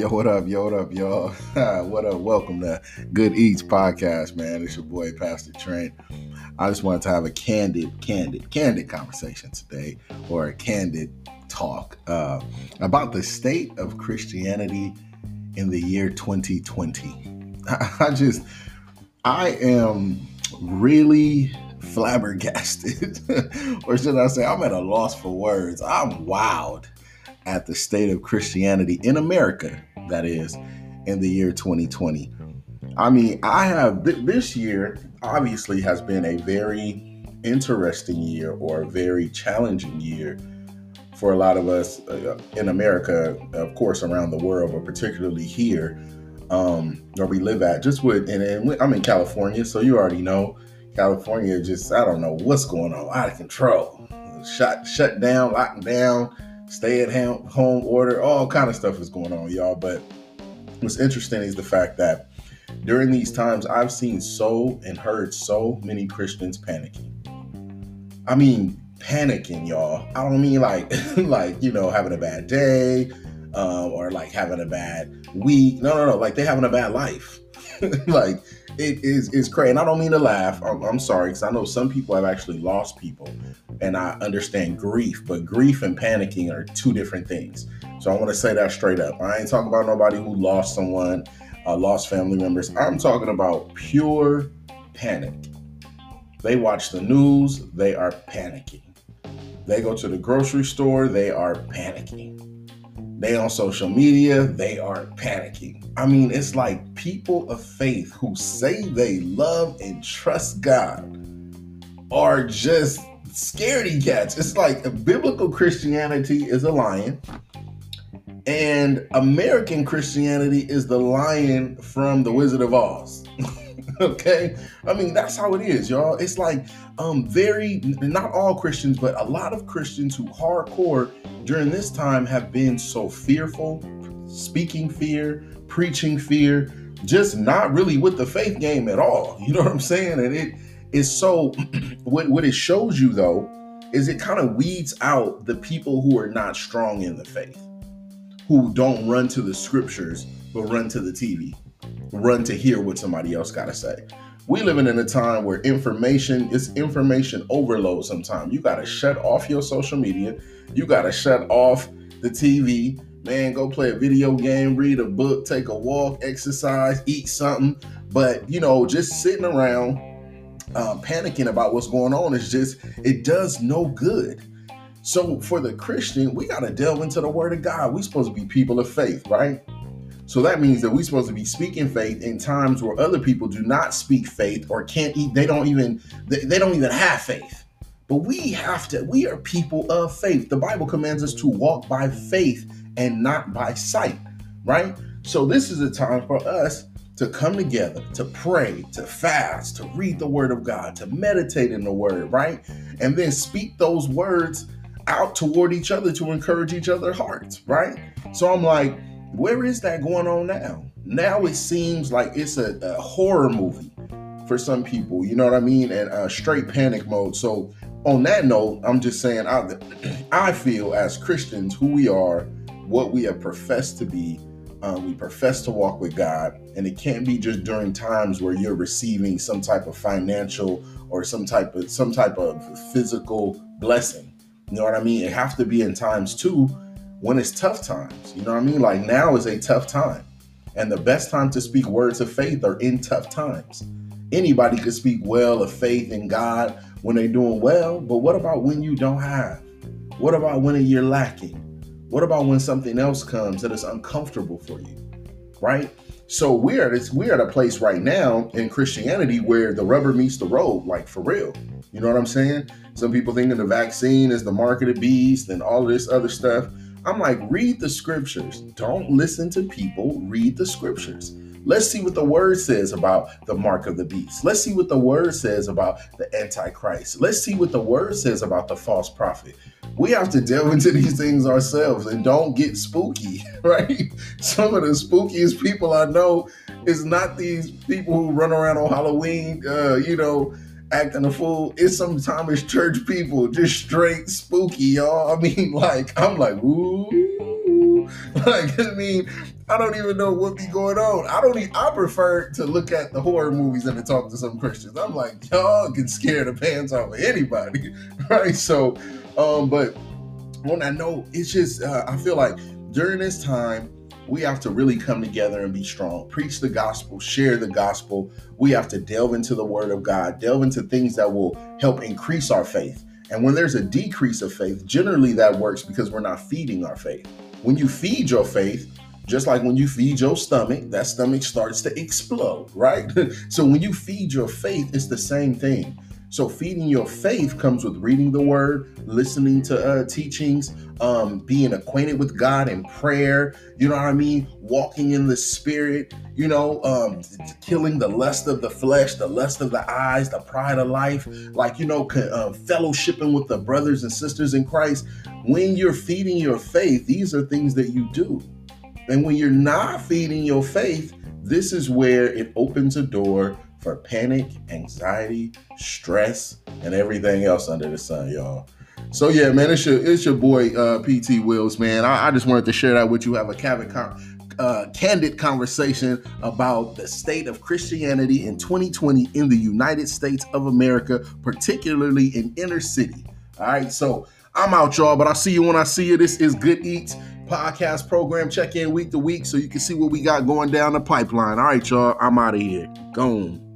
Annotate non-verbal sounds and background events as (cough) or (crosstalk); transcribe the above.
Yo, what up? Yo, what up, y'all? (laughs) what up? Welcome to Good Eats Podcast, man. It's your boy, Pastor Trent. I just wanted to have a candid, candid, candid conversation today, or a candid talk uh, about the state of Christianity in the year 2020. (laughs) I just, I am really flabbergasted, (laughs) or should I say, I'm at a loss for words. I'm wowed at the state of Christianity in America, that is, in the year 2020. I mean, I have th- this year obviously has been a very interesting year or a very challenging year for a lot of us uh, in America, of course, around the world, but particularly here um, where we live at. Just with, and, and I'm in California, so you already know California just, I don't know what's going on, out of control. Shut, shut down, locked down stay at home order, all kind of stuff is going on, y'all. But what's interesting is the fact that during these times, I've seen so and heard so many Christians panicking. I mean, panicking, y'all. I don't mean like, (laughs) like you know, having a bad day um, or like having a bad week. No, no, no. Like they having a bad life. (laughs) like it is is crazy. And I don't mean to laugh. I'm, I'm sorry because I know some people have actually lost people, and I understand grief. But grief and panicking are two different things. So I want to say that straight up. I ain't talking about nobody who lost someone, uh, lost family members. I'm talking about pure panic. They watch the news. They are panicking. They go to the grocery store. They are panicking they on social media, they are panicking. I mean, it's like people of faith who say they love and trust God are just scaredy cats. It's like biblical Christianity is a lion, and American Christianity is the lion from the Wizard of Oz. (laughs) okay? I mean, that's how it is, y'all. It's like um very not all Christians, but a lot of Christians who hardcore during this time have been so fearful, speaking fear, preaching fear, just not really with the faith game at all. (laughs) You know what I'm saying? And it is so (clears throat) what what it shows you though is it kind of weeds out the people who are not strong in the faith, who don't run to the scriptures, but run to the TV run to hear what somebody else got to say. We living in a time where information is information overload sometimes. You got to shut off your social media. You got to shut off the TV. Man, go play a video game, read a book, take a walk, exercise, eat something. But, you know, just sitting around um, panicking about what's going on is just, it does no good. So for the Christian, we got to delve into the word of God. We're supposed to be people of faith, right? So that means that we're supposed to be speaking faith in times where other people do not speak faith or can't eat, they don't even they, they don't even have faith. But we have to, we are people of faith. The Bible commands us to walk by faith and not by sight, right? So this is a time for us to come together, to pray, to fast, to read the word of God, to meditate in the word, right? And then speak those words out toward each other to encourage each other's hearts, right? So I'm like, where is that going on now? Now it seems like it's a, a horror movie for some people, you know what I mean? And uh, straight panic mode. So, on that note, I'm just saying, I, (clears throat) I feel as Christians who we are, what we have professed to be, um, we profess to walk with God, and it can't be just during times where you're receiving some type of financial or some type of some type of physical blessing. You know what I mean? It has to be in times too when it's tough times. You know what I mean? Like now is a tough time. And the best time to speak words of faith are in tough times. Anybody could speak well of faith in God when they're doing well, but what about when you don't have? What about when you're lacking? What about when something else comes that is uncomfortable for you? Right? So we're at this, we're at a place right now in Christianity where the rubber meets the road, like for real. You know what I'm saying? Some people thinking the vaccine is the mark of the beast and all of this other stuff. I'm like, read the scriptures. Don't listen to people, read the scriptures. Let's see what the word says about the mark of the beast. Let's see what the word says about the antichrist. Let's see what the word says about the false prophet. We have to delve into these things ourselves and don't get spooky, (laughs) right? Some of the spookiest people I know is not these people who run around on Halloween, uh, you know, acting a fool. It's sometimes church people just straight spooky, y'all. I mean, (laughs) like, I'm like, ooh, (laughs) Like, I mean, I don't even know what be going on. I don't. Even, I prefer to look at the horror movies than to talk to some Christians. I'm like, y'all can scare the pants off of anybody, (laughs) right? So, um, but when I know, it's just uh, I feel like during this time we have to really come together and be strong. Preach the gospel, share the gospel. We have to delve into the word of God, delve into things that will help increase our faith. And when there's a decrease of faith, generally that works because we're not feeding our faith. When you feed your faith, just like when you feed your stomach, that stomach starts to explode, right? (laughs) so when you feed your faith, it's the same thing. So feeding your faith comes with reading the word, listening to uh, teachings, um, being acquainted with God in prayer. You know what I mean? Walking in the spirit. You know, um, killing the lust of the flesh, the lust of the eyes, the pride of life. Like you know, uh, fellowshipping with the brothers and sisters in Christ. When you're feeding your faith, these are things that you do. And when you're not feeding your faith, this is where it opens a door for panic, anxiety, stress, and everything else under the sun, y'all. So yeah, man, it's your it's your boy uh, PT Wills, man. I, I, just wanted to share that with you. Have a candid, uh, candid conversation about the state of Christianity in 2020 in the United States of America, particularly in inner city. All right, so I'm out, y'all, but I'll see you when I see you. This is Good Eats podcast program. Check in week to week so you can see what we got going down the pipeline. All right, y'all, I'm out of here. Gone.